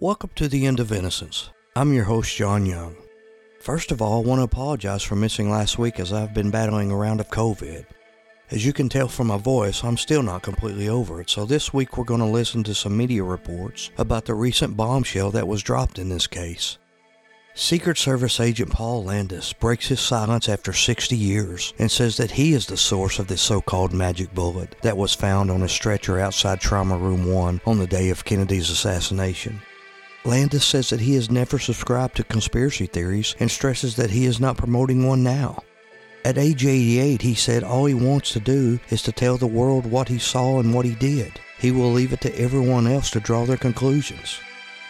Welcome to the End of Innocence. I'm your host, John Young. First of all, I want to apologize for missing last week as I've been battling a round of COVID. As you can tell from my voice, I'm still not completely over it, so this week we're going to listen to some media reports about the recent bombshell that was dropped in this case. Secret Service agent Paul Landis breaks his silence after 60 years and says that he is the source of this so called magic bullet that was found on a stretcher outside Trauma Room 1 on the day of Kennedy's assassination. Landis says that he has never subscribed to conspiracy theories and stresses that he is not promoting one now. At age 88, he said all he wants to do is to tell the world what he saw and what he did. He will leave it to everyone else to draw their conclusions.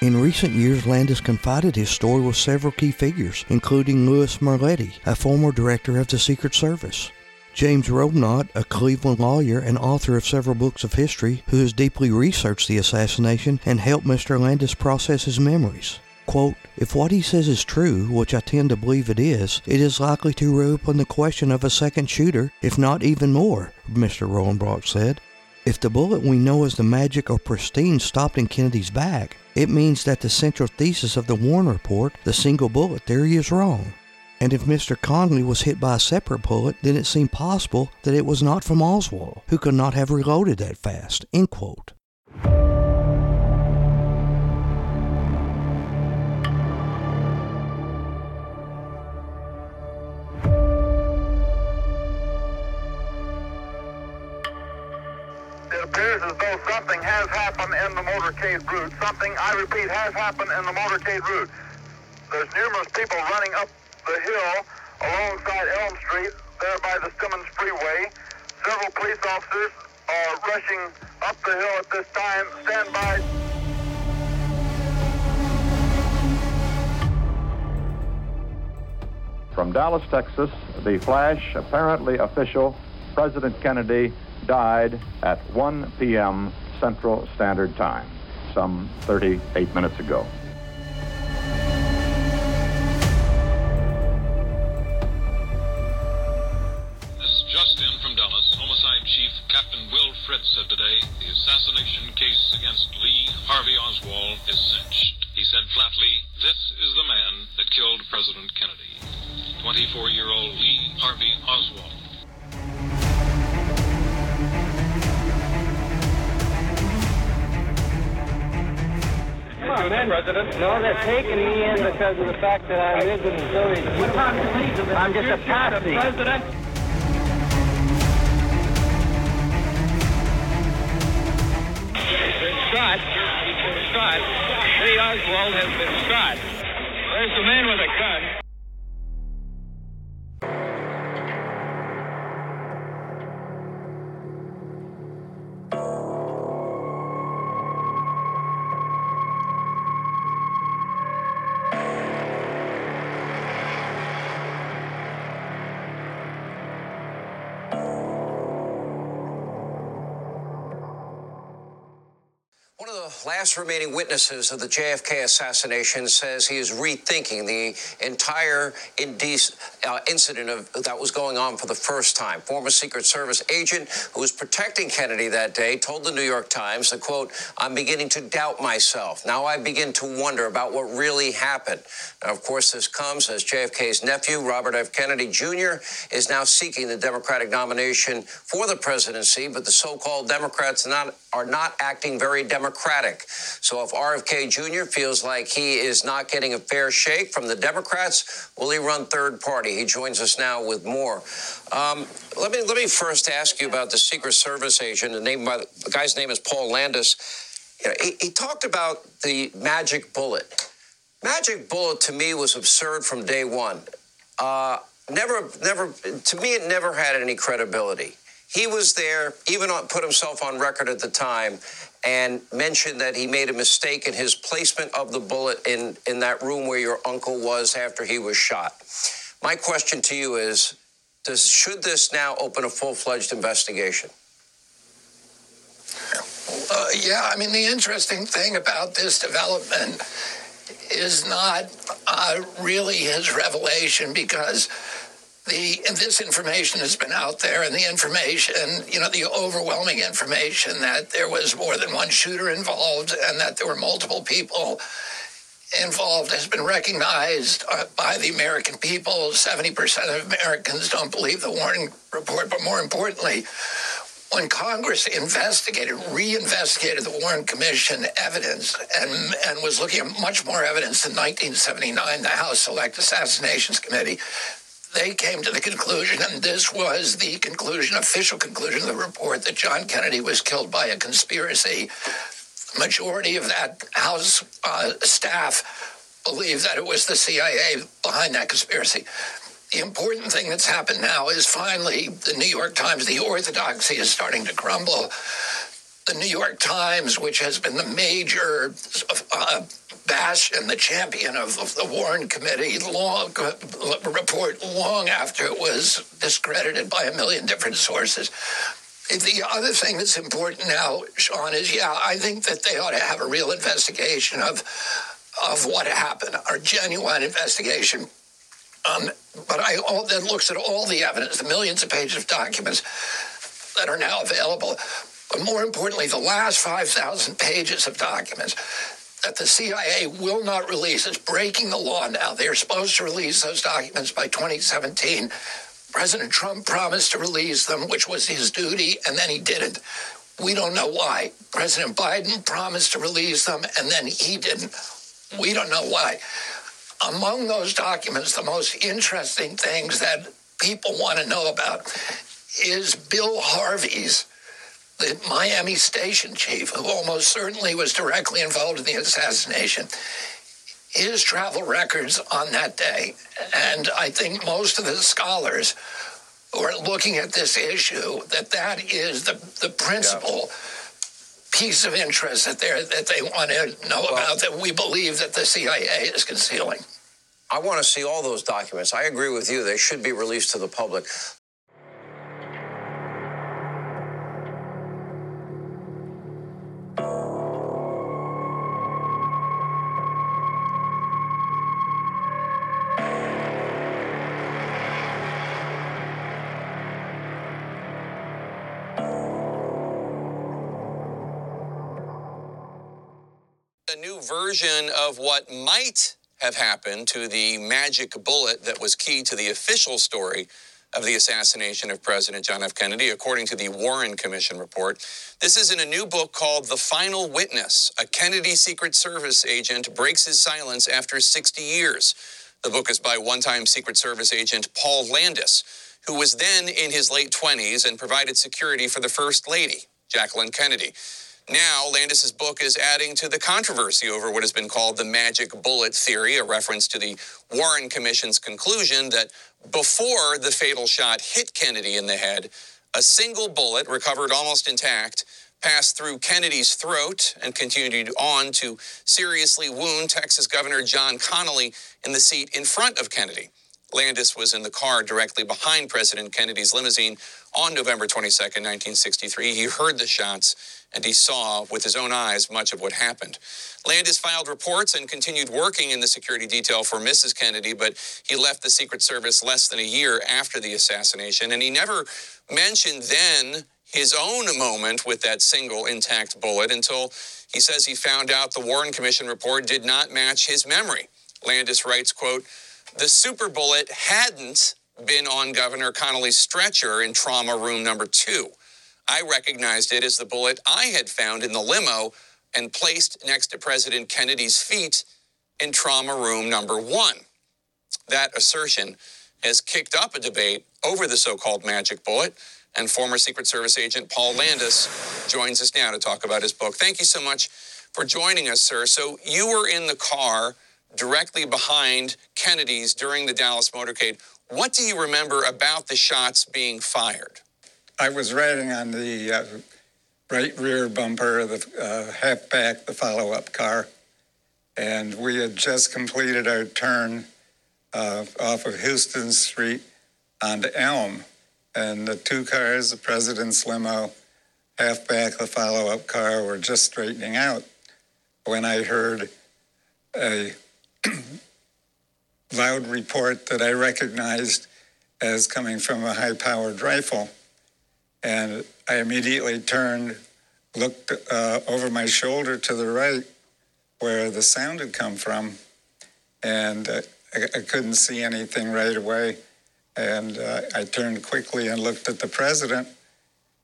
In recent years, Landis confided his story with several key figures, including Lewis Merletti, a former director of the Secret Service. James Robenalt, a Cleveland lawyer and author of several books of history, who has deeply researched the assassination and helped Mr. Landis process his memories. Quote, if what he says is true, which I tend to believe it is, it is likely to reopen the question of a second shooter, if not even more, Mr. Robenalt said. If the bullet we know as the magic or pristine stopped in Kennedy's back, it means that the central thesis of the Warren report, the single bullet theory, is wrong. And if Mr. Connally was hit by a separate bullet, then it seemed possible that it was not from Oswald, who could not have reloaded that fast. End quote. Appears as though something has happened in the motorcade route. Something, I repeat, has happened in the motorcade route. There's numerous people running up the hill alongside Elm Street, there by the Stemmons Freeway. Several police officers are rushing up the hill at this time. Stand by. From Dallas, Texas, the flash, apparently official, President Kennedy died at 1 p.m. Central Standard Time, some 38 minutes ago. Said today the assassination case against Lee Harvey Oswald is cinched. He said flatly, This is the man that killed President Kennedy. 24 year old Lee Harvey Oswald. Come on, man. President. No, they're taking me in because of the fact that I live in the village. I'm just a patsy. President. Shot. He's been shot. Lee Oswald has been shot. Where's the man with a gun? Last remaining witnesses of the JFK assassination says he is rethinking the entire uh, incident of, that was going on for the first time. Former Secret Service agent who was protecting Kennedy that day told the New York Times that, quote, I'm beginning to doubt myself. Now I begin to wonder about what really happened. Now, of course, this comes as JFK's nephew, Robert F. Kennedy Jr., is now seeking the Democratic nomination for the presidency, but the so-called Democrats are not, are not acting very democratic. So if RFK Jr. feels like he is not getting a fair shake from the Democrats, will he run third party? He joins us now with more. Um, let me let me first ask you about the Secret Service agent. The name by the, guy's name is Paul Landis. You know, he, he talked about the magic bullet. Magic bullet to me was absurd from day one. Uh, never, never. To me, it never had any credibility. He was there, even put himself on record at the time, and mentioned that he made a mistake in his placement of the bullet in, in that room where your uncle was after he was shot. My question to you is does, should this now open a full fledged investigation? Uh, yeah, I mean, the interesting thing about this development is not uh, really his revelation because the this information has been out there, and the information, you know, the overwhelming information that there was more than one shooter involved, and that there were multiple people involved has been recognized uh, by the American people. 70% of Americans don't believe the Warren report, but more importantly, when Congress investigated, reinvestigated the Warren Commission evidence and, and was looking at much more evidence in 1979, the House Select Assassinations Committee, they came to the conclusion, and this was the conclusion, official conclusion of the report, that John Kennedy was killed by a conspiracy. The majority of that House uh, staff believe that it was the CIA behind that conspiracy. The important thing that's happened now is finally the New York Times, the orthodoxy is starting to crumble. The New York Times, which has been the major uh, bastion, the champion of, of, the Warren Committee, long uh, report long after it was discredited by a million different sources. The other thing that's important now, Sean, is yeah, I think that they ought to have a real investigation of of what happened, a genuine investigation. Um, but I all, that looks at all the evidence, the millions of pages of documents that are now available. But more importantly, the last 5,000 pages of documents that the CIA will not release. It's breaking the law now. They're supposed to release those documents by 2017. President Trump promised to release them, which was his duty, and then he didn't. We don't know why. President Biden promised to release them, and then he didn't. We don't know why among those documents, the most interesting things that people want to know about is Bill Harvey's, the Miami station chief, who almost certainly was directly involved in the assassination, his travel records on that day. And I think most of the scholars who are looking at this issue, that that is the, the principal. Yeah piece of interest that they that they want to know well, about that we believe that the CIA is concealing. I want to see all those documents. I agree with you; they should be released to the public. Version of what might have happened to the magic bullet that was key to the official story of the assassination of President John F. Kennedy, according to the Warren Commission report. This is in a new book called The Final Witness A Kennedy Secret Service agent breaks his silence after 60 years. The book is by one time Secret Service agent Paul Landis, who was then in his late 20s and provided security for the First Lady, Jacqueline Kennedy. Now, Landis's book is adding to the controversy over what has been called the magic bullet theory, a reference to the Warren Commission's conclusion that before the fatal shot hit Kennedy in the head, a single bullet, recovered almost intact, passed through Kennedy's throat and continued on to seriously wound Texas Governor John Connally in the seat in front of Kennedy. Landis was in the car directly behind President Kennedy's limousine on November 22, 1963. He heard the shots and he saw with his own eyes much of what happened. Landis filed reports and continued working in the security detail for Mrs. Kennedy, but he left the Secret Service less than a year after the assassination, and he never mentioned then his own moment with that single intact bullet until he says he found out the Warren Commission report did not match his memory. Landis writes, quote, the super bullet hadn't been on Governor Connally's stretcher in trauma room number two. I recognized it as the bullet I had found in the limo and placed next to President Kennedy's feet in trauma room number one. That assertion has kicked up a debate over the so called magic bullet, and former Secret Service agent Paul Landis joins us now to talk about his book. Thank you so much for joining us, sir. So, you were in the car directly behind Kennedy's during the Dallas motorcade. What do you remember about the shots being fired? I was riding on the uh, right rear bumper of the uh, halfback, the follow up car, and we had just completed our turn uh, off of Houston Street onto Elm. And the two cars, the president's limo, halfback, the follow up car, were just straightening out when I heard a loud report that I recognized as coming from a high powered rifle. And I immediately turned, looked uh, over my shoulder to the right where the sound had come from, and uh, I, I, couldn't see anything right away. And uh, I turned quickly and looked at the president,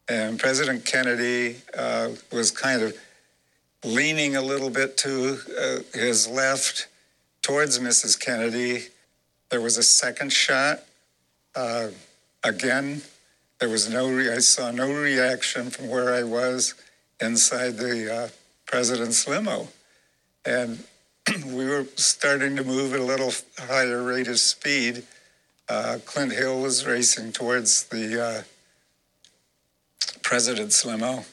and President Kennedy uh, was kind of leaning a little bit to uh, his left towards Mrs. Kennedy. There was a second shot. Uh, again, there was no, re- I saw no reaction from where I was inside the uh, president's limo. And we were starting to move at a little higher rate of speed. Uh, Clint Hill was racing towards the uh, president's limo.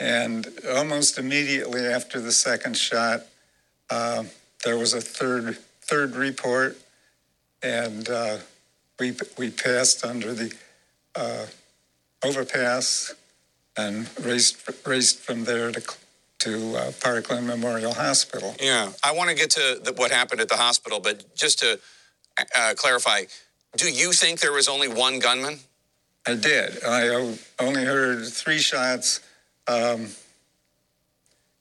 And almost immediately after the second shot, uh, there was a third third report, and uh, we we passed under the uh, overpass and raced raced from there to to uh, Parkland Memorial Hospital. Yeah, I want to get to the, what happened at the hospital, but just to uh, clarify, do you think there was only one gunman? I did. I only heard three shots. Um,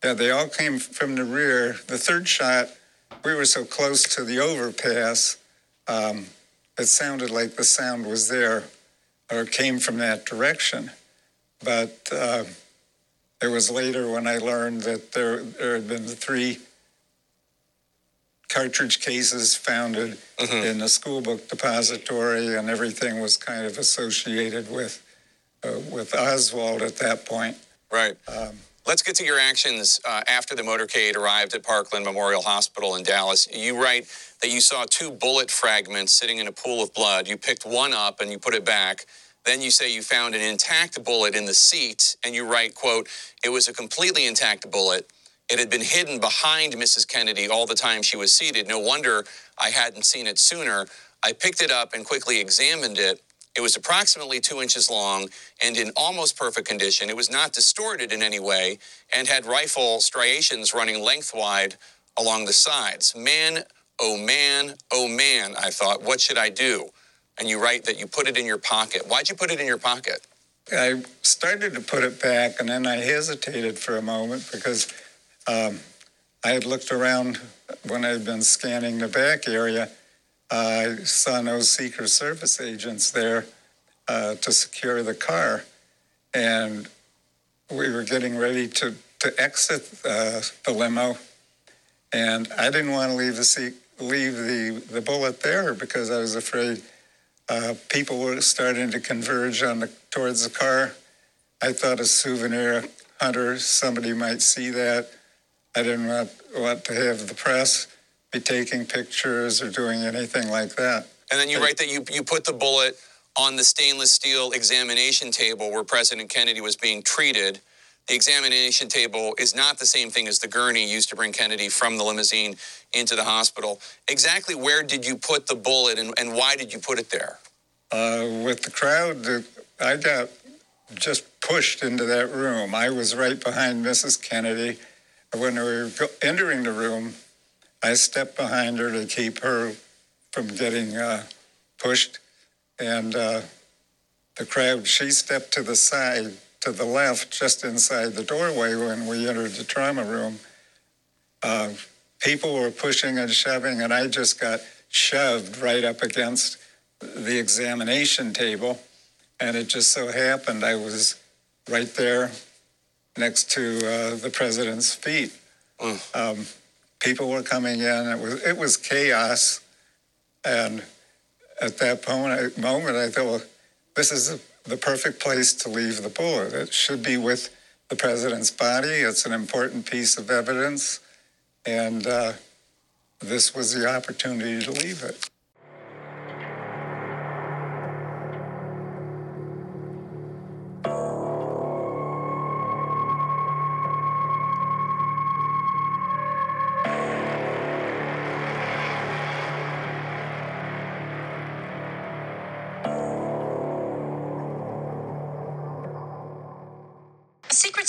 yeah, they all came from the rear. The third shot, we were so close to the overpass, um, it sounded like the sound was there or came from that direction. But uh, it was later when I learned that there, there had been three cartridge cases founded mm-hmm. in the school book depository, and everything was kind of associated with uh, with Oswald at that point. Right. Um, Let's get to your actions uh, after the motorcade arrived at Parkland Memorial Hospital in Dallas. You write that you saw two bullet fragments sitting in a pool of blood. You picked one up and you put it back. Then you say you found an intact bullet in the seat, and you write, quote, it was a completely intact bullet. It had been hidden behind Mrs. Kennedy all the time she was seated. No wonder I hadn't seen it sooner. I picked it up and quickly examined it. It was approximately two inches long and in almost perfect condition. It was not distorted in any way and had rifle striations running lengthwise along the sides. Man, oh man, oh man, I thought, what should I do? And you write that you put it in your pocket. Why'd you put it in your pocket? I started to put it back and then I hesitated for a moment because um, I had looked around when I'd been scanning the back area I saw no Secret Service agents there uh, to secure the car. And we were getting ready to, to exit uh, the limo. And I didn't want to leave the seat, leave the, the bullet there because I was afraid uh, people were starting to converge on the, towards the car. I thought a souvenir hunter, somebody might see that. I didn't want, want to have the press be taking pictures or doing anything like that. And then you write that you, you put the bullet on the stainless steel examination table where President Kennedy was being treated. The examination table is not the same thing as the gurney used to bring Kennedy from the limousine into the hospital. Exactly where did you put the bullet and, and why did you put it there? Uh, with the crowd, I got just pushed into that room. I was right behind Mrs. Kennedy. When we were entering the room, I stepped behind her to keep her from getting uh, pushed. And uh, the crowd, she stepped to the side, to the left, just inside the doorway when we entered the trauma room. Uh, people were pushing and shoving, and I just got shoved right up against the examination table. And it just so happened I was right there next to uh, the president's feet. Mm. Um, people were coming in. It was it was chaos, and at that moment, moment I thought, well, this is the perfect place to leave the bullet. It should be with the president's body. It's an important piece of evidence, and uh, this was the opportunity to leave it.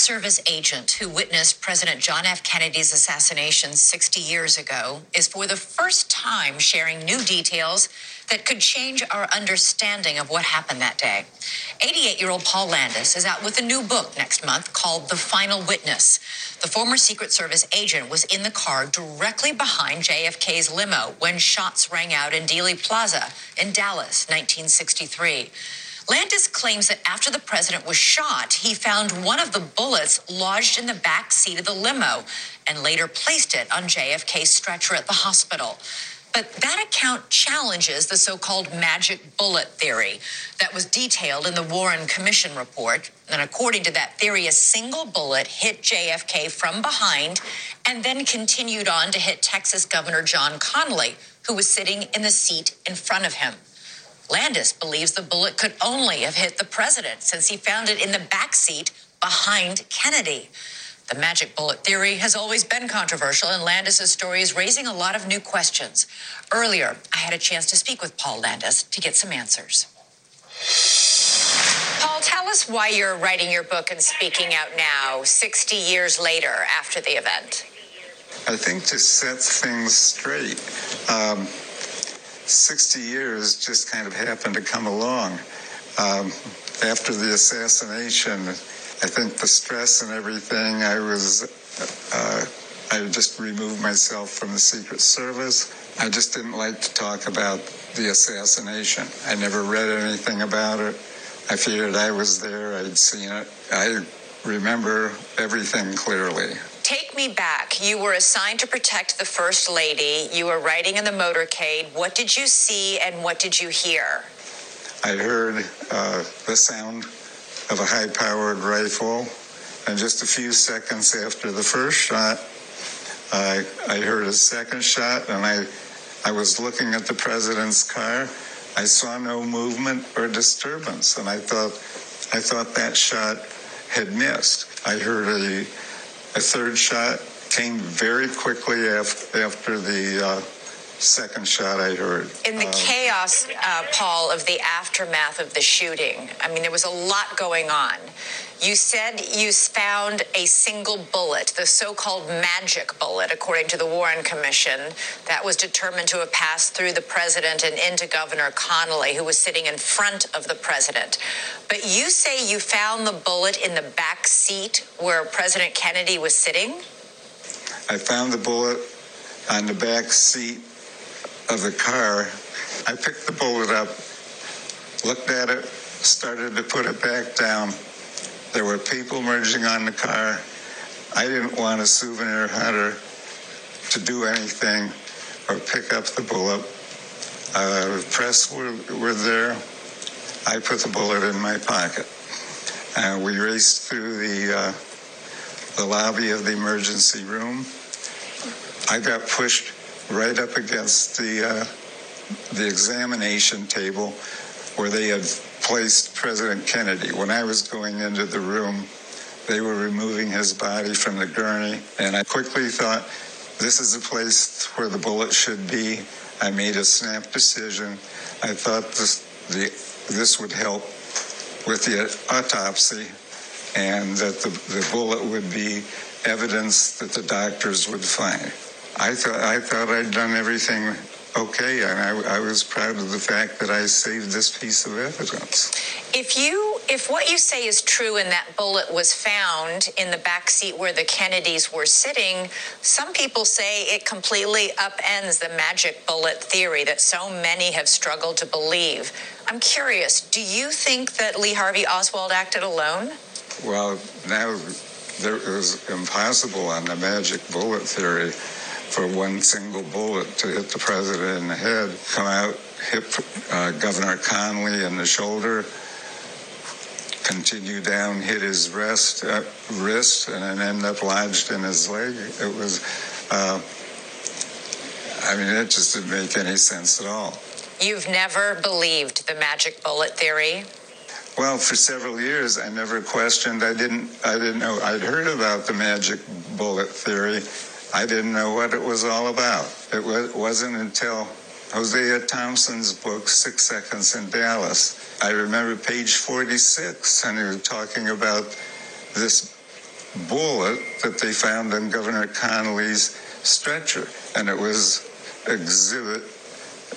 Service agent who witnessed President John F. Kennedy's assassination 60 years ago is for the first time sharing new details that could change our understanding of what happened that day. 88 year old Paul Landis is out with a new book next month called The Final Witness. The former Secret Service agent was in the car directly behind JFK's limo when shots rang out in Dealey Plaza in Dallas, 1963. Landis claims that after the president was shot, he found one of the bullets lodged in the back seat of the limo and later placed it on JFK's stretcher at the hospital. But that account challenges the so called magic bullet theory that was detailed in the Warren Commission report. And according to that theory, a single bullet hit JFK from behind and then continued on to hit Texas Governor John Connally, who was sitting in the seat in front of him. Landis believes the bullet could only have hit the president since he found it in the back seat behind Kennedy. The magic bullet theory has always been controversial, and Landis's story is raising a lot of new questions. Earlier, I had a chance to speak with Paul Landis to get some answers. Paul, tell us why you're writing your book and speaking out now, 60 years later after the event. I think to set things straight. Um, 60 years just kind of happened to come along. Um, after the assassination, I think the stress and everything, I was, uh, I just removed myself from the Secret Service. I just didn't like to talk about the assassination. I never read anything about it. I figured I was there, I'd seen it. I remember everything clearly. Take me back. You were assigned to protect the First Lady. You were riding in the motorcade. What did you see and what did you hear? I heard uh, the sound of a high powered rifle. And just a few seconds after the first shot, I, I heard a second shot, and I, I was looking at the president's car. I saw no movement or disturbance, and I thought, I thought that shot had missed. I heard a, a third shot came very quickly af- after the uh, second shot I heard. In the Um, chaos, uh, Paul, of the aftermath of the shooting, I mean, there was a lot going on. You said you found a single bullet, the so called magic bullet, according to the Warren Commission, that was determined to have passed through the president and into Governor Connally, who was sitting in front of the president. But you say you found the bullet in the back seat where President Kennedy was sitting? I found the bullet on the back seat of the car. I picked the bullet up, looked at it, started to put it back down. There were people merging on the car. I didn't want a souvenir hunter to do anything or pick up the bullet. Uh, press were, were there. I put the bullet in my pocket. And we raced through the, uh, the lobby of the emergency room. I got pushed right up against the uh, the examination table where they had placed President Kennedy. When I was going into the room, they were removing his body from the gurney, and I quickly thought, this is the place where the bullet should be. I made a snap decision. I thought this the this would help with the autopsy, and that the, the bullet would be evidence that the doctors would find. I thought I thought I'd done everything okay, and I, I was proud of the fact that I saved this piece of evidence. If you, if what you say is true and that bullet was found in the back seat where the Kennedys were sitting, some people say it completely upends the magic bullet theory that so many have struggled to believe. I'm curious, do you think that Lee Harvey Oswald acted alone? Well, now there is impossible on the magic bullet theory for one single bullet to hit the president in the head, come out, hit uh, Governor Connally in the shoulder, continue down, hit his wrist, uh, wrist, and then end up lodged in his leg. It was, uh, I mean, it just didn't make any sense at all. You've never believed the magic bullet theory? Well, for several years, I never questioned. I didn't. I didn't know. I'd heard about the magic bullet theory. I didn't know what it was all about. It was, wasn't until Josiah Thompson's book, Six Seconds in Dallas. I remember page 46, and he was talking about this bullet that they found in Governor Connally's stretcher, and it was exhibit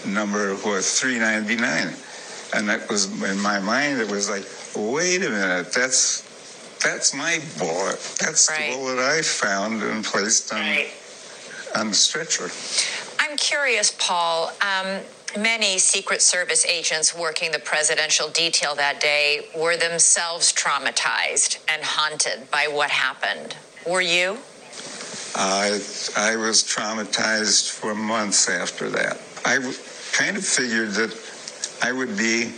number what 399 and that was in my mind it was like wait a minute that's that's my bullet that's right. the bullet i found and placed on right. on the stretcher i'm curious paul um, many secret service agents working the presidential detail that day were themselves traumatized and haunted by what happened were you I, I was traumatized for months after that. I kind of figured that I would be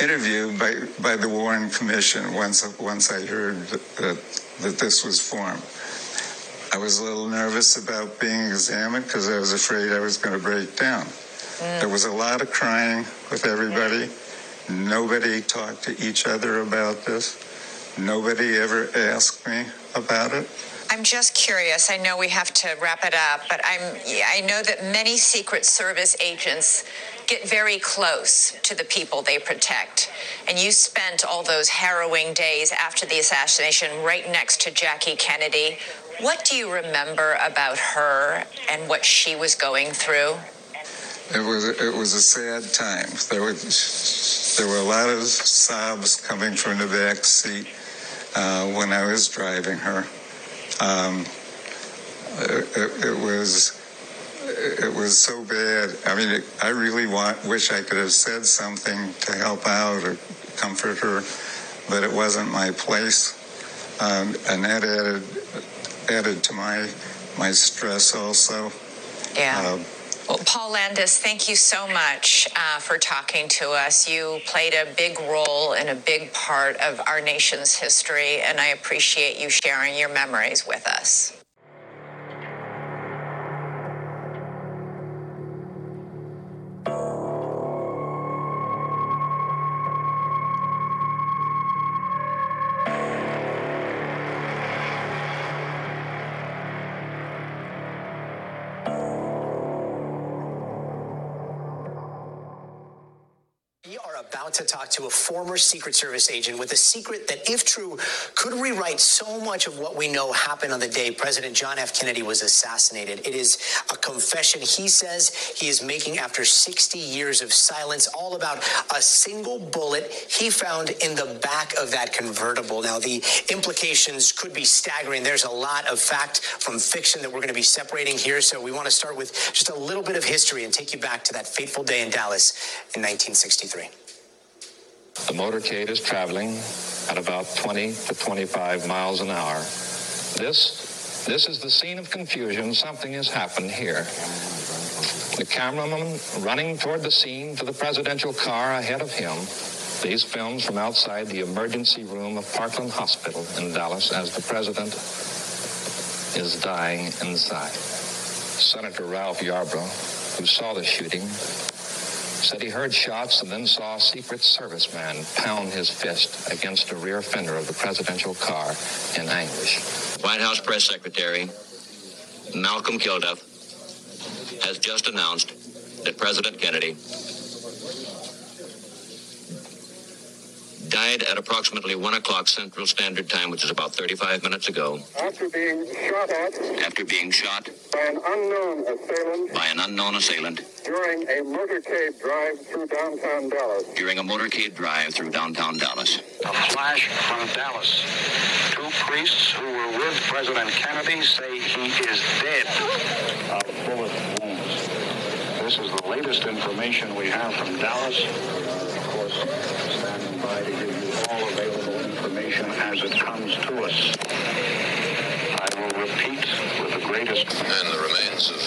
interviewed by, by the Warren Commission once, once I heard that, that, this was formed. I was a little nervous about being examined because I was afraid I was going to break down. Mm. There was a lot of crying with everybody. Nobody talked to each other about this. Nobody ever asked me about it. I'm just curious. I know we have to wrap it up, but I'm I know that many Secret Service agents get very close to the people they protect. And you spent all those harrowing days after the assassination right next to Jackie Kennedy. What do you remember about her and what she was going through? It was it was a sad time. There were there were a lot of sobs coming from the back seat uh, when I was driving her. Um, it, it, was it was so bad. I mean, it, I really want wish I could have said something to help out or comfort her, but it wasn't my place, um, and that added added to my my stress also. Yeah. Uh, well, Paul Landis, thank you so much uh, for talking to us. You played a big role and a big part of our nation's history, and I appreciate you sharing your memories with us. To talk to a former Secret Service agent with a secret that, if true, could rewrite so much of what we know happened on the day President John F. Kennedy was assassinated. It is a confession he says he is making after 60 years of silence, all about a single bullet he found in the back of that convertible. Now, the implications could be staggering. There's a lot of fact from fiction that we're going to be separating here. So we want to start with just a little bit of history and take you back to that fateful day in Dallas in 1963. The motorcade is traveling at about 20 to 25 miles an hour. This, this is the scene of confusion. Something has happened here. The cameraman running toward the scene to the presidential car ahead of him. These films from outside the emergency room of Parkland Hospital in Dallas as the president is dying inside. Senator Ralph Yarbrough, who saw the shooting, said he heard shots and then saw a Secret Service man pound his fist against the rear fender of the presidential car in anguish. White House Press Secretary Malcolm Kilduff has just announced that President Kennedy died at approximately 1 o'clock Central Standard Time, which is about 35 minutes ago. After being shot at. After being shot. By an unknown assailant. By an unknown assailant. During a motorcade drive through downtown Dallas. During a motorcade drive through downtown Dallas. A flash from Dallas. Two priests who were with President Kennedy say he is dead of bullet wounds. This is the latest information we have from Dallas. Of course, by to give you all available information as it comes to us. I will repeat with the greatest. And the remains of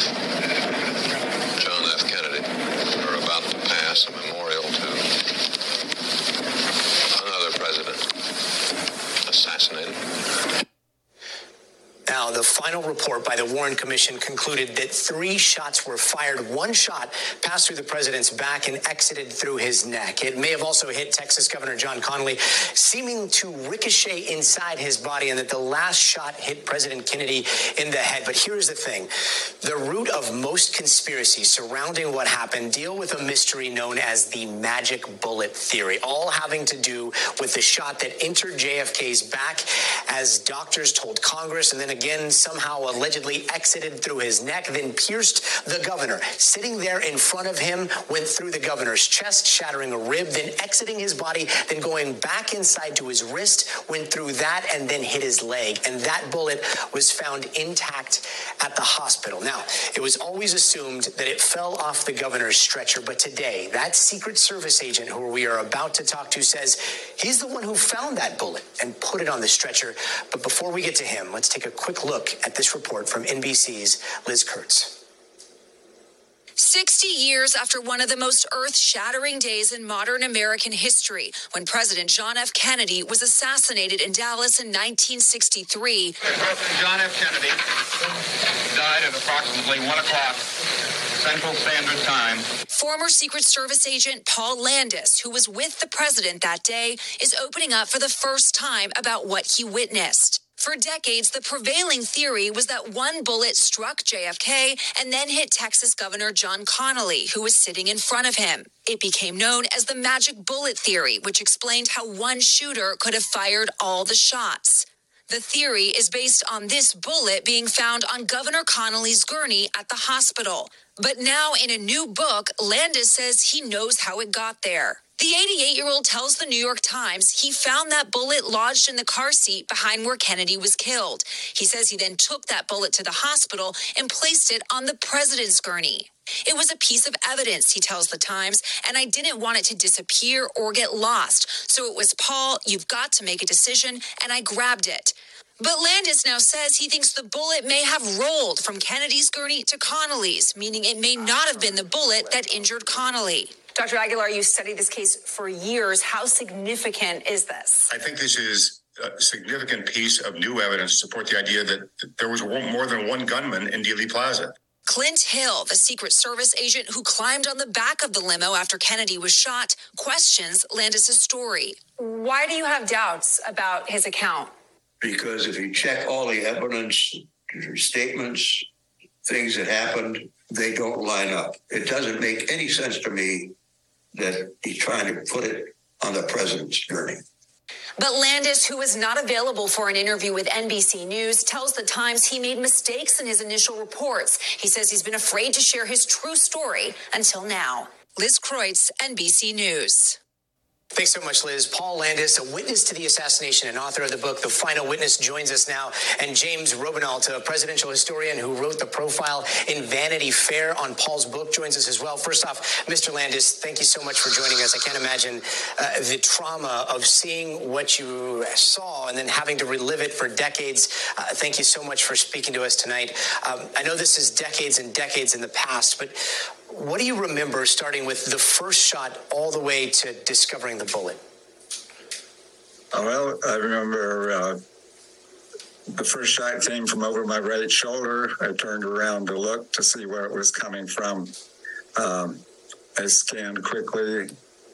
John F. Kennedy are about to pass a memorial to another president assassinated. Now, the final report by the Warren Commission concluded that three shots were fired. One shot passed through the president's back and exited through his neck. It may have also hit Texas Governor John Connally, seeming to ricochet inside his body, and that the last shot hit President Kennedy in the head. But here's the thing the root of most conspiracies surrounding what happened deal with a mystery known as the magic bullet theory, all having to do with the shot that entered JFK's back as doctors told Congress, and then again somehow allegedly exited through his neck, then pierced the governor. Sitting there in front of him, went through the governor's chest, shattering a rib, then exiting his body, then going back inside to his wrist, went through that, and then hit his leg. And that bullet was found intact at the hospital. Now, it was always assumed that it fell off the governor's stretcher, but today, that Secret Service agent who we are about to talk to says he's the one who found that bullet and put it on the stretcher. But before we get to him, let's take a quick look at this report from NBC's Liz Kreutz. 60 years after one of the most earth shattering days in modern American history, when President John F. Kennedy was assassinated in Dallas in 1963. President John F. Kennedy died at approximately 1 o'clock Central Standard Time. Former Secret Service agent Paul Landis, who was with the president that day, is opening up for the first time about what he witnessed. For decades, the prevailing theory was that one bullet struck JFK and then hit Texas Governor John Connally, who was sitting in front of him. It became known as the magic bullet theory, which explained how one shooter could have fired all the shots. The theory is based on this bullet being found on Governor Connally's gurney at the hospital. But now, in a new book, Landis says he knows how it got there. The 88 year old tells the New York Times he found that bullet lodged in the car seat behind where Kennedy was killed. He says he then took that bullet to the hospital and placed it on the president's gurney. It was a piece of evidence, he tells the Times, and I didn't want it to disappear or get lost. So it was Paul, you've got to make a decision, and I grabbed it. But Landis now says he thinks the bullet may have rolled from Kennedy's gurney to Connally's, meaning it may not have been the bullet that injured Connally. Dr. Aguilar, you studied this case for years. How significant is this? I think this is a significant piece of new evidence to support the idea that there was more than one gunman in Dealey Plaza. Clint Hill, the Secret Service agent who climbed on the back of the limo after Kennedy was shot, questions Landis' story. Why do you have doubts about his account? Because if you check all the evidence, statements, things that happened, they don't line up. It doesn't make any sense to me that he's trying to put it on the president's journey. But Landis, who was not available for an interview with NBC News, tells the Times he made mistakes in his initial reports. He says he's been afraid to share his true story until now. Liz Kreutz, NBC News. Thanks so much, Liz. Paul Landis, a witness to the assassination and author of the book, The Final Witness, joins us now. And James Robenalt, a presidential historian who wrote the profile in Vanity Fair on Paul's book, joins us as well. First off, Mr. Landis, thank you so much for joining us. I can't imagine uh, the trauma of seeing what you saw and then having to relive it for decades. Uh, thank you so much for speaking to us tonight. Um, I know this is decades and decades in the past, but what do you remember starting with the first shot all the way to discovering the bullet? Well, I remember uh, the first shot came from over my right shoulder. I turned around to look to see where it was coming from. Um, I scanned quickly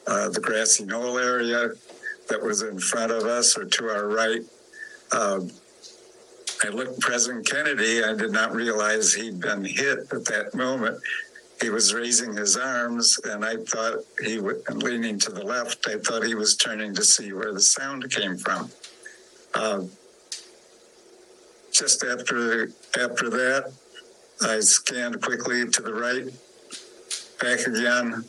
uh, the grassy knoll area that was in front of us or to our right. Um, I looked President Kennedy. I did not realize he'd been hit at that moment he was raising his arms, and I thought he was leaning to the left. I thought he was turning to see where the sound came from. Uh, just after after that, I scanned quickly to the right, back again.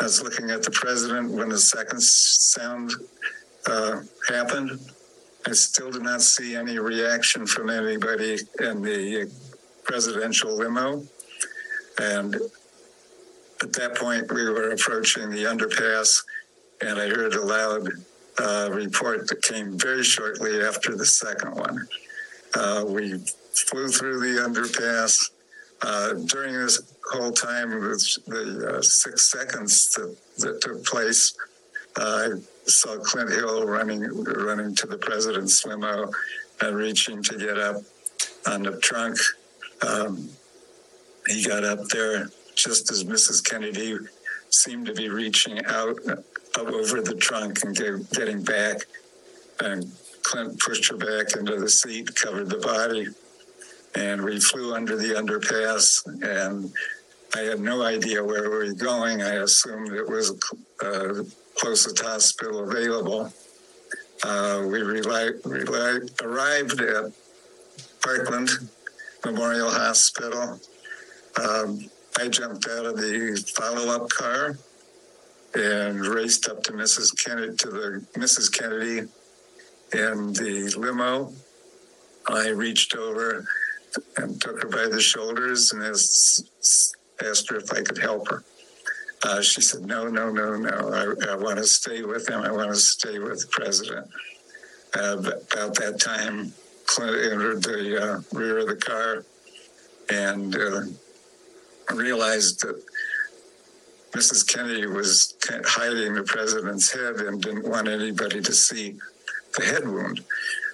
I was looking at the president when the second sound uh, happened. I still did not see any reaction from anybody in the presidential limo. And at that point, we were approaching the underpass, and I heard a loud uh, report that came very shortly after the second one. Uh, we flew through the underpass. Uh, during this whole time, the uh, six seconds that, that took place, I saw Clint Hill running running to the president's limo and reaching to get up. on the trunk. Um, he got up there just as Mrs. Kennedy seemed to be reaching out up over the trunk and get, getting back. And Clint pushed her back into the seat, covered the body, and we flew under the underpass. And I had no idea where we were going. I assumed it was uh, closest hospital available. Uh, we reli- reli- arrived at Parkland Memorial Hospital. Um, I jumped out of the follow-up car and raced up to Mrs. Kennedy to the Mrs. Kennedy in the limo. I reached over and took her by the shoulders and asked, asked her if I could help her. Uh, she said, No, no, no, no. I, I want to stay with him. I want to stay with the president. Uh, about that time, Clint entered the uh, rear of the car and uh, realized that Mrs. Kennedy was hiding the president's head and didn't want anybody to see the head wound.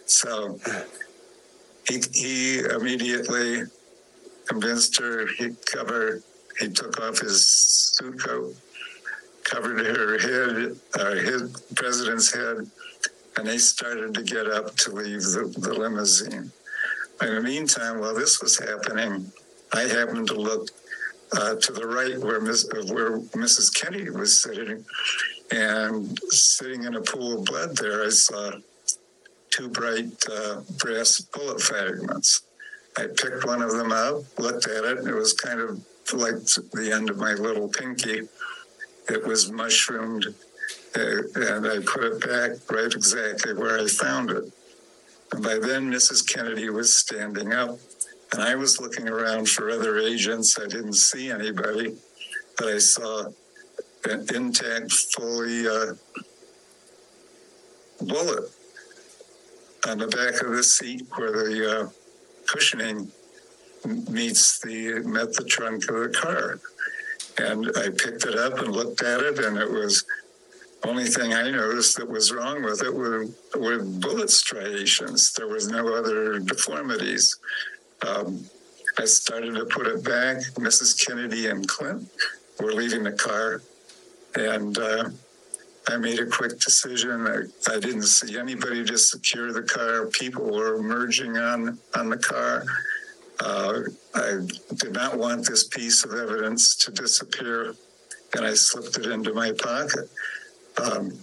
So he, he immediately convinced her he covered he took off his suit coat, covered her head, uh, his president's head, and they started to get up to leave the, the limousine. In the meantime, while this was happening, I happened to look uh, to the right where, Ms., where Mrs. Kennedy was sitting, and sitting in a pool of blood there, I saw two bright uh, brass bullet fragments. I picked one of them up, looked at it, and it was kind of like the end of my little pinky. It was mushroomed, uh, and I put it back right exactly where I found it. And by then, Mrs. Kennedy was standing up, and I was looking around for other agents. I didn't see anybody, but I saw an intact, fully uh, bullet on the back of the seat where the uh, cushioning meets the met the trunk of the car. And I picked it up and looked at it, and it was only thing I noticed that was wrong with it were, were bullet striations. There was no other deformities. Um, I started to put it back. Mrs. Kennedy and Clint were leaving the car, and uh, I made a quick decision. I, I didn't see anybody to secure the car. People were emerging on on the car. Uh, I did not want this piece of evidence to disappear, and I slipped it into my pocket. Um,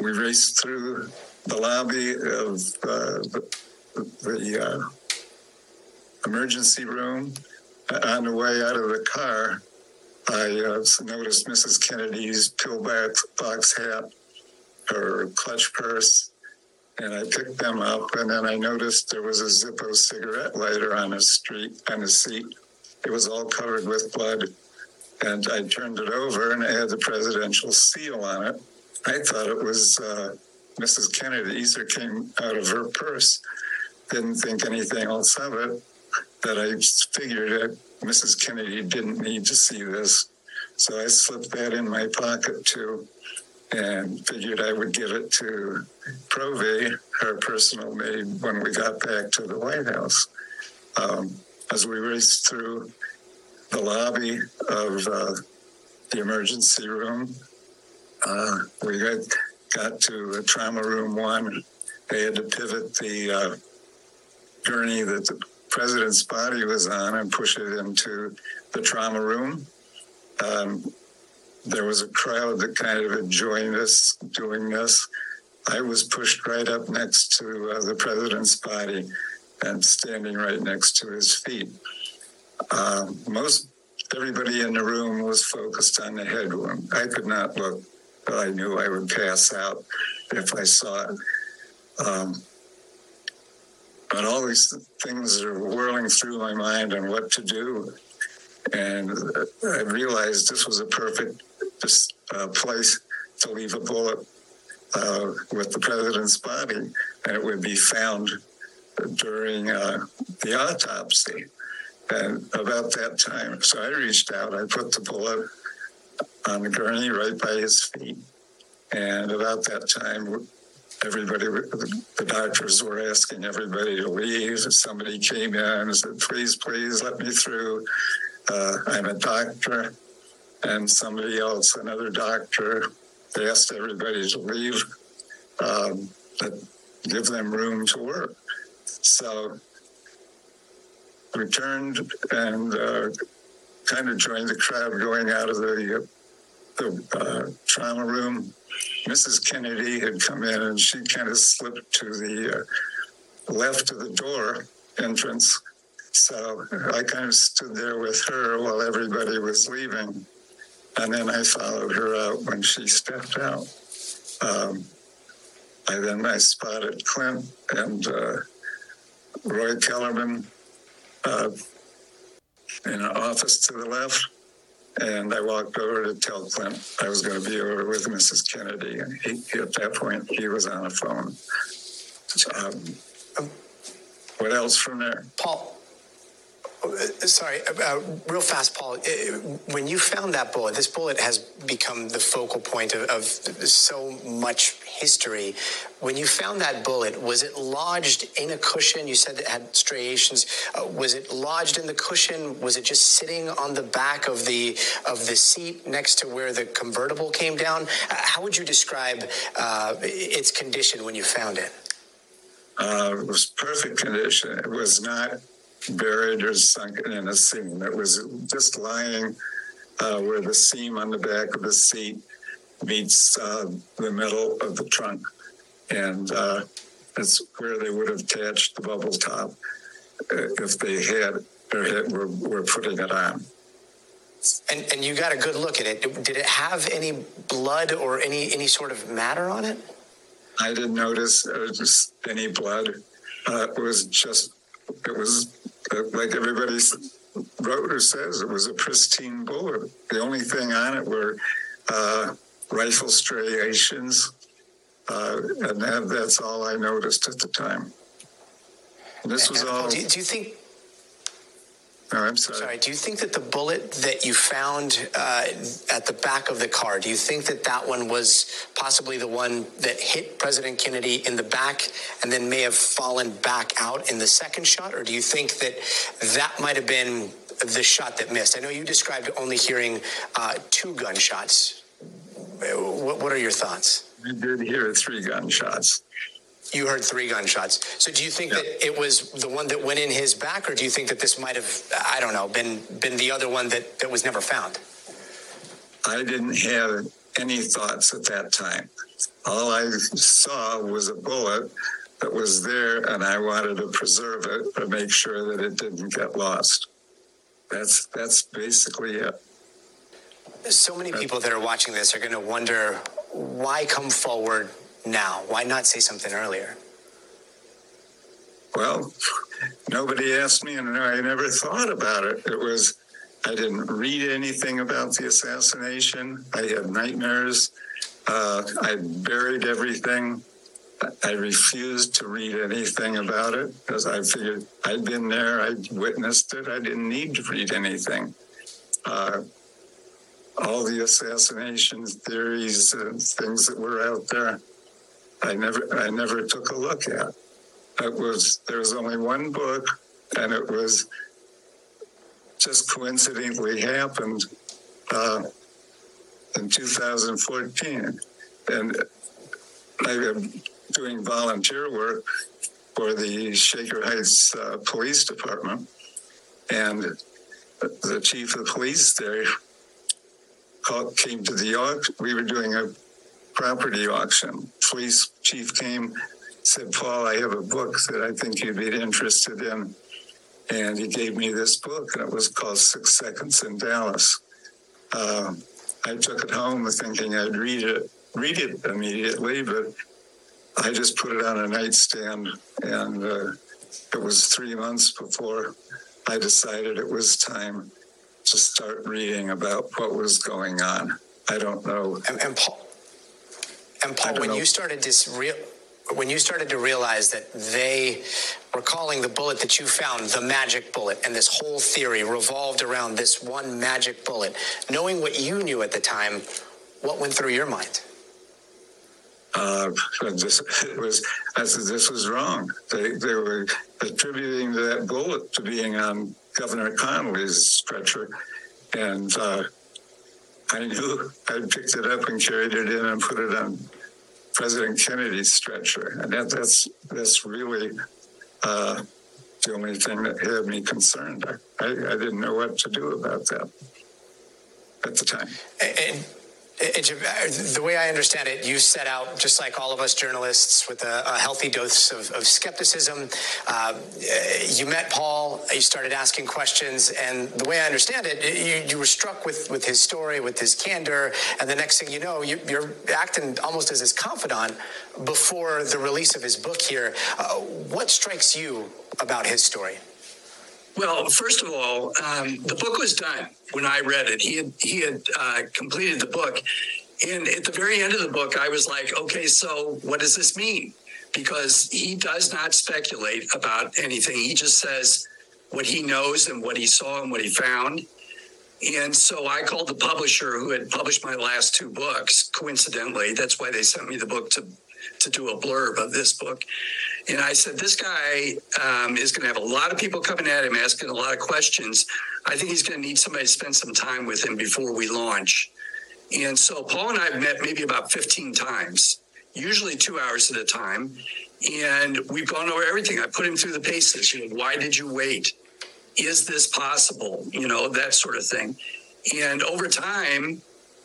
we raced through the lobby of uh, the, the uh, emergency room. On the way out of the car, I uh, noticed Mrs. Kennedy's pillbox hat, her clutch purse, and I picked them up. And then I noticed there was a Zippo cigarette lighter on the street on the seat. It was all covered with blood, and I turned it over, and it had the presidential seal on it. I thought it was uh, Mrs. Kennedy's or came out of her purse. Didn't think anything else of it. That I figured that Mrs. Kennedy didn't need to see this. So I slipped that in my pocket too and figured I would give it to Provi, her personal maid, when we got back to the White House. Um, as we raced through the lobby of uh, the emergency room, uh, we got, got to trauma room one. They had to pivot the uh, gurney that the president's body was on and pushed it into the trauma room. Um, there was a crowd that kind of joined us doing this. I was pushed right up next to uh, the president's body and standing right next to his feet. Uh, most everybody in the room was focused on the head wound. I could not look, but I knew I would pass out if I saw it. Um, but all these things are whirling through my mind on what to do. And I realized this was a perfect uh, place to leave a bullet uh, with the president's body, and it would be found during uh, the autopsy. And about that time, so I reached out, I put the bullet on the gurney right by his feet. And about that time, everybody, the doctors were asking everybody to leave. Somebody came in and said, please, please let me through. Uh, I'm a doctor. And somebody else, another doctor, they asked everybody to leave, um, but give them room to work. So returned and uh, kind of joined the crowd going out of the, the uh, trauma room. Mrs. Kennedy had come in and she kind of slipped to the uh, left of the door entrance. So I kind of stood there with her while everybody was leaving. And then I followed her out when she stepped out. Um, I then I spotted Clint and uh, Roy Kellerman uh, in an office to the left. And I walked over to tell Clint I was going to be over with Mrs. Kennedy. And he, at that point, he was on the phone. Um, what else from there? Paul, sorry, uh, real fast, Paul. Uh, when you found that bullet, this bullet has become the focal point of, of, so much history. When you found that bullet, was it lodged in a cushion? You said it had striations. Uh, was it lodged in the cushion? Was it just sitting on the back of the of the seat next to where the convertible came down? Uh, how would you describe uh, its condition when you found it? it was perfect condition. It was not buried or sunken in a seam. It was just lying uh, where the seam on the back of the seat meets uh, the middle of the trunk. And uh, that's where they would have attached the bubble top uh, if they had or had, were, were putting it on. And, and you got a good look at it. Did it have any blood or any, any sort of matter on it? I didn't notice just any blood. Uh, it was just, it was like everybody wrote or says, it was a pristine bullet. The only thing on it were uh, rifle striations, uh, and that, that's all I noticed at the time. And this was all. Do you, do you think no, I'm sorry. sorry. Do you think that the bullet that you found uh, at the back of the car, do you think that that one was possibly the one that hit President Kennedy in the back and then may have fallen back out in the second shot? Or do you think that that might have been the shot that missed? I know you described only hearing uh, two gunshots. What, what are your thoughts? I did hear three gunshots. You heard three gunshots. So do you think that it was the one that went in his back, or do you think that this might have, I don't know, been been the other one that, that was never found? I didn't have any thoughts at that time. All I saw was a bullet that was there, and I wanted to preserve it to make sure that it didn't get lost. That's that's basically it. So many people that are watching this are going to wonder why come forward now? Why not say something earlier? Well, nobody asked me, and I never thought about it. It was, I didn't read anything about the assassination. I had nightmares. Uh, I buried everything. I refused to read anything about it because I figured I'd been there, I'd witnessed it, I didn't need to read anything. Uh, all the assassination theories and things that were out there, I never I never took a look at. It was there was only one book, and it was just coincidentally happened uh, in 2014, and I am doing volunteer work for the Shaker Heights uh, Police Department, and the chief of police there called, came to the auction. We were doing a property auction. Police chief came, said, Paul, I have a book that I think you'd be interested in. And he gave me this book, and it was called Six Seconds in Dallas. Uh, I took it home thinking I'd read it, read it immediately, but I just put it on a nightstand, and uh, it was three months before I decided it was time to start reading about what was going on. I don't know. And, and Paul, and Paul, when know. you started to real, when you started to realize that they were calling the bullet that you found the magic bullet, and this whole theory revolved around this one magic bullet, knowing what you knew at the time, what went through your mind? Uh, this, it was, I said, this was wrong. They, they were attributing that bullet to being on Governor Connally's stretcher. And uh, I knew I picked it up and carried it in and put it on President Kennedy's stretcher. And that, that's, that's really uh, the only thing that had me concerned. I, I, I didn't know what to do about that at the time. And, and the way I understand it, you set out, just like all of us journalists, with a, a healthy dose of, of skepticism. Uh, you met Paul, you started asking questions, and the way I understand it, you, you were struck with, with his story, with his candor, and the next thing you know, you, are acting almost as his confidant before the release of his book here. Uh, what strikes you about his story? Well, first of all, um, the book was done when I read it. He had he had uh, completed the book, and at the very end of the book, I was like, okay, so what does this mean? Because he does not speculate about anything. He just says what he knows and what he saw and what he found. And so I called the publisher who had published my last two books. Coincidentally, that's why they sent me the book to to do a blurb of this book. And I said, this guy um, is going to have a lot of people coming at him asking a lot of questions. I think he's going to need somebody to spend some time with him before we launch. And so Paul and I have met maybe about 15 times, usually two hours at a time. And we've gone over everything. I put him through the paces. You know, why did you wait? Is this possible? You know, that sort of thing. And over time,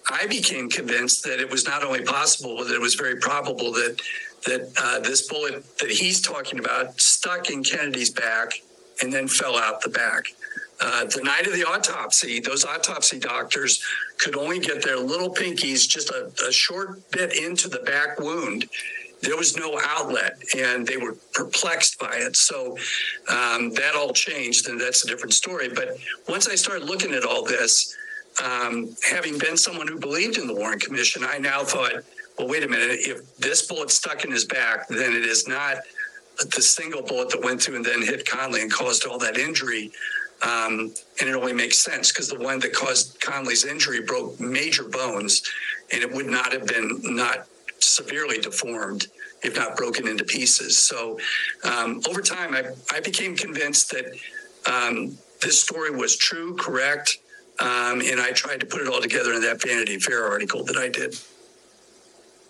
I became convinced that it was not only possible, but it was very probable that that uh, this bullet that he's talking about stuck in Kennedy's back and then fell out the back. Uh, the night of the autopsy, those autopsy doctors could only get their little pinkies just a, a short bit into the back wound. There was no outlet, and they were perplexed by it. So um, that all changed, and that's a different story. But once I started looking at all this, um, having been someone who believed in the Warren Commission, I now thought, well, wait a minute. If this bullet stuck in his back, then it is not the single bullet that went through and then hit Connally and caused all that injury. Um, and it only makes sense because the one that caused Connally's injury broke major bones, and it would not have been not severely deformed if not broken into pieces. So um, over time, I, I became convinced that um, this story was true, correct, um, and I tried to put it all together in that Vanity Fair article that I did.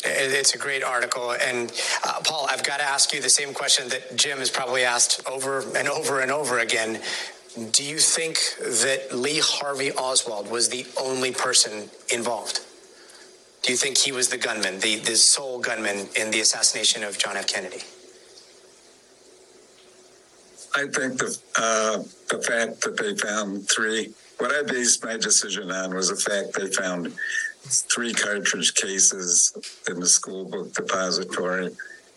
It's a great article. And uh, Paul, I've got to ask you the same question that Jim has probably asked over and over and over again. Do you think that Lee Harvey Oswald was the only person involved? Do you think he was the gunman, the, the sole gunman in the assassination of John F. Kennedy? I think the uh, the fact that they found three what I based my decision on was the fact they found three cartridge cases in the school book depository.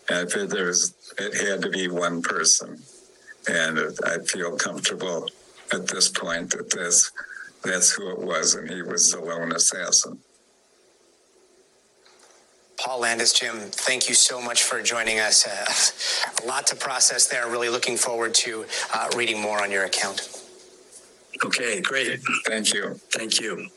And I there was, it had to be one person. And I feel comfortable at this point that this, that's who it was, and he was the lone assassin. Paul Landis, Jim, thank you so much for joining us. Uh, a lot to process there. Really looking forward to uh, reading more on your account. Okay, great. Thank you. Thank you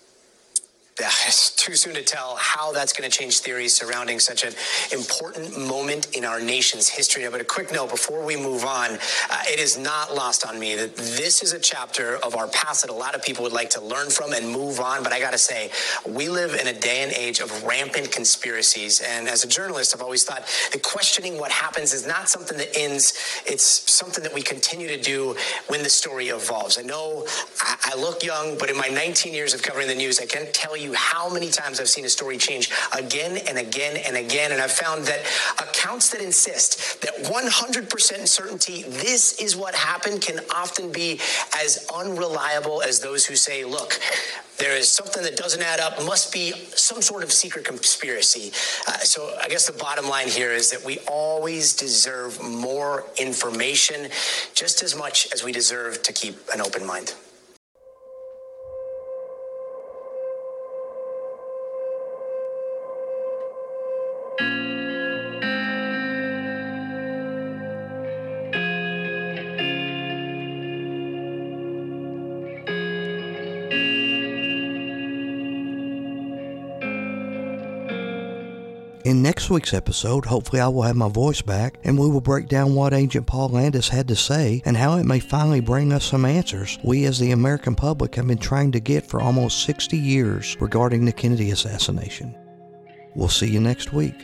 it's too soon to tell how that's going to change theories surrounding such an important moment in our nation's history. But a quick note before we move on, uh, it is not lost on me that this is a chapter of our past that a lot of people would like to learn from and move on. But I got to say, we live in a day and age of rampant conspiracies. And as a journalist, I've always thought that questioning what happens is not something that ends, it's something that we continue to do when the story evolves. I know I, I look young, but in my 19 years of covering the news, I can't tell you how many times I've seen a story change again and again and again. And I've found that accounts that insist that 100% certainty this is what happened can often be as unreliable as those who say, look, there is something that doesn't add up, must be some sort of secret conspiracy. Uh, so I guess the bottom line here is that we always deserve more information just as much as we deserve to keep an open mind. Next week's episode, hopefully I will have my voice back and we will break down what Agent Paul Landis had to say and how it may finally bring us some answers we as the American public have been trying to get for almost 60 years regarding the Kennedy assassination. We'll see you next week.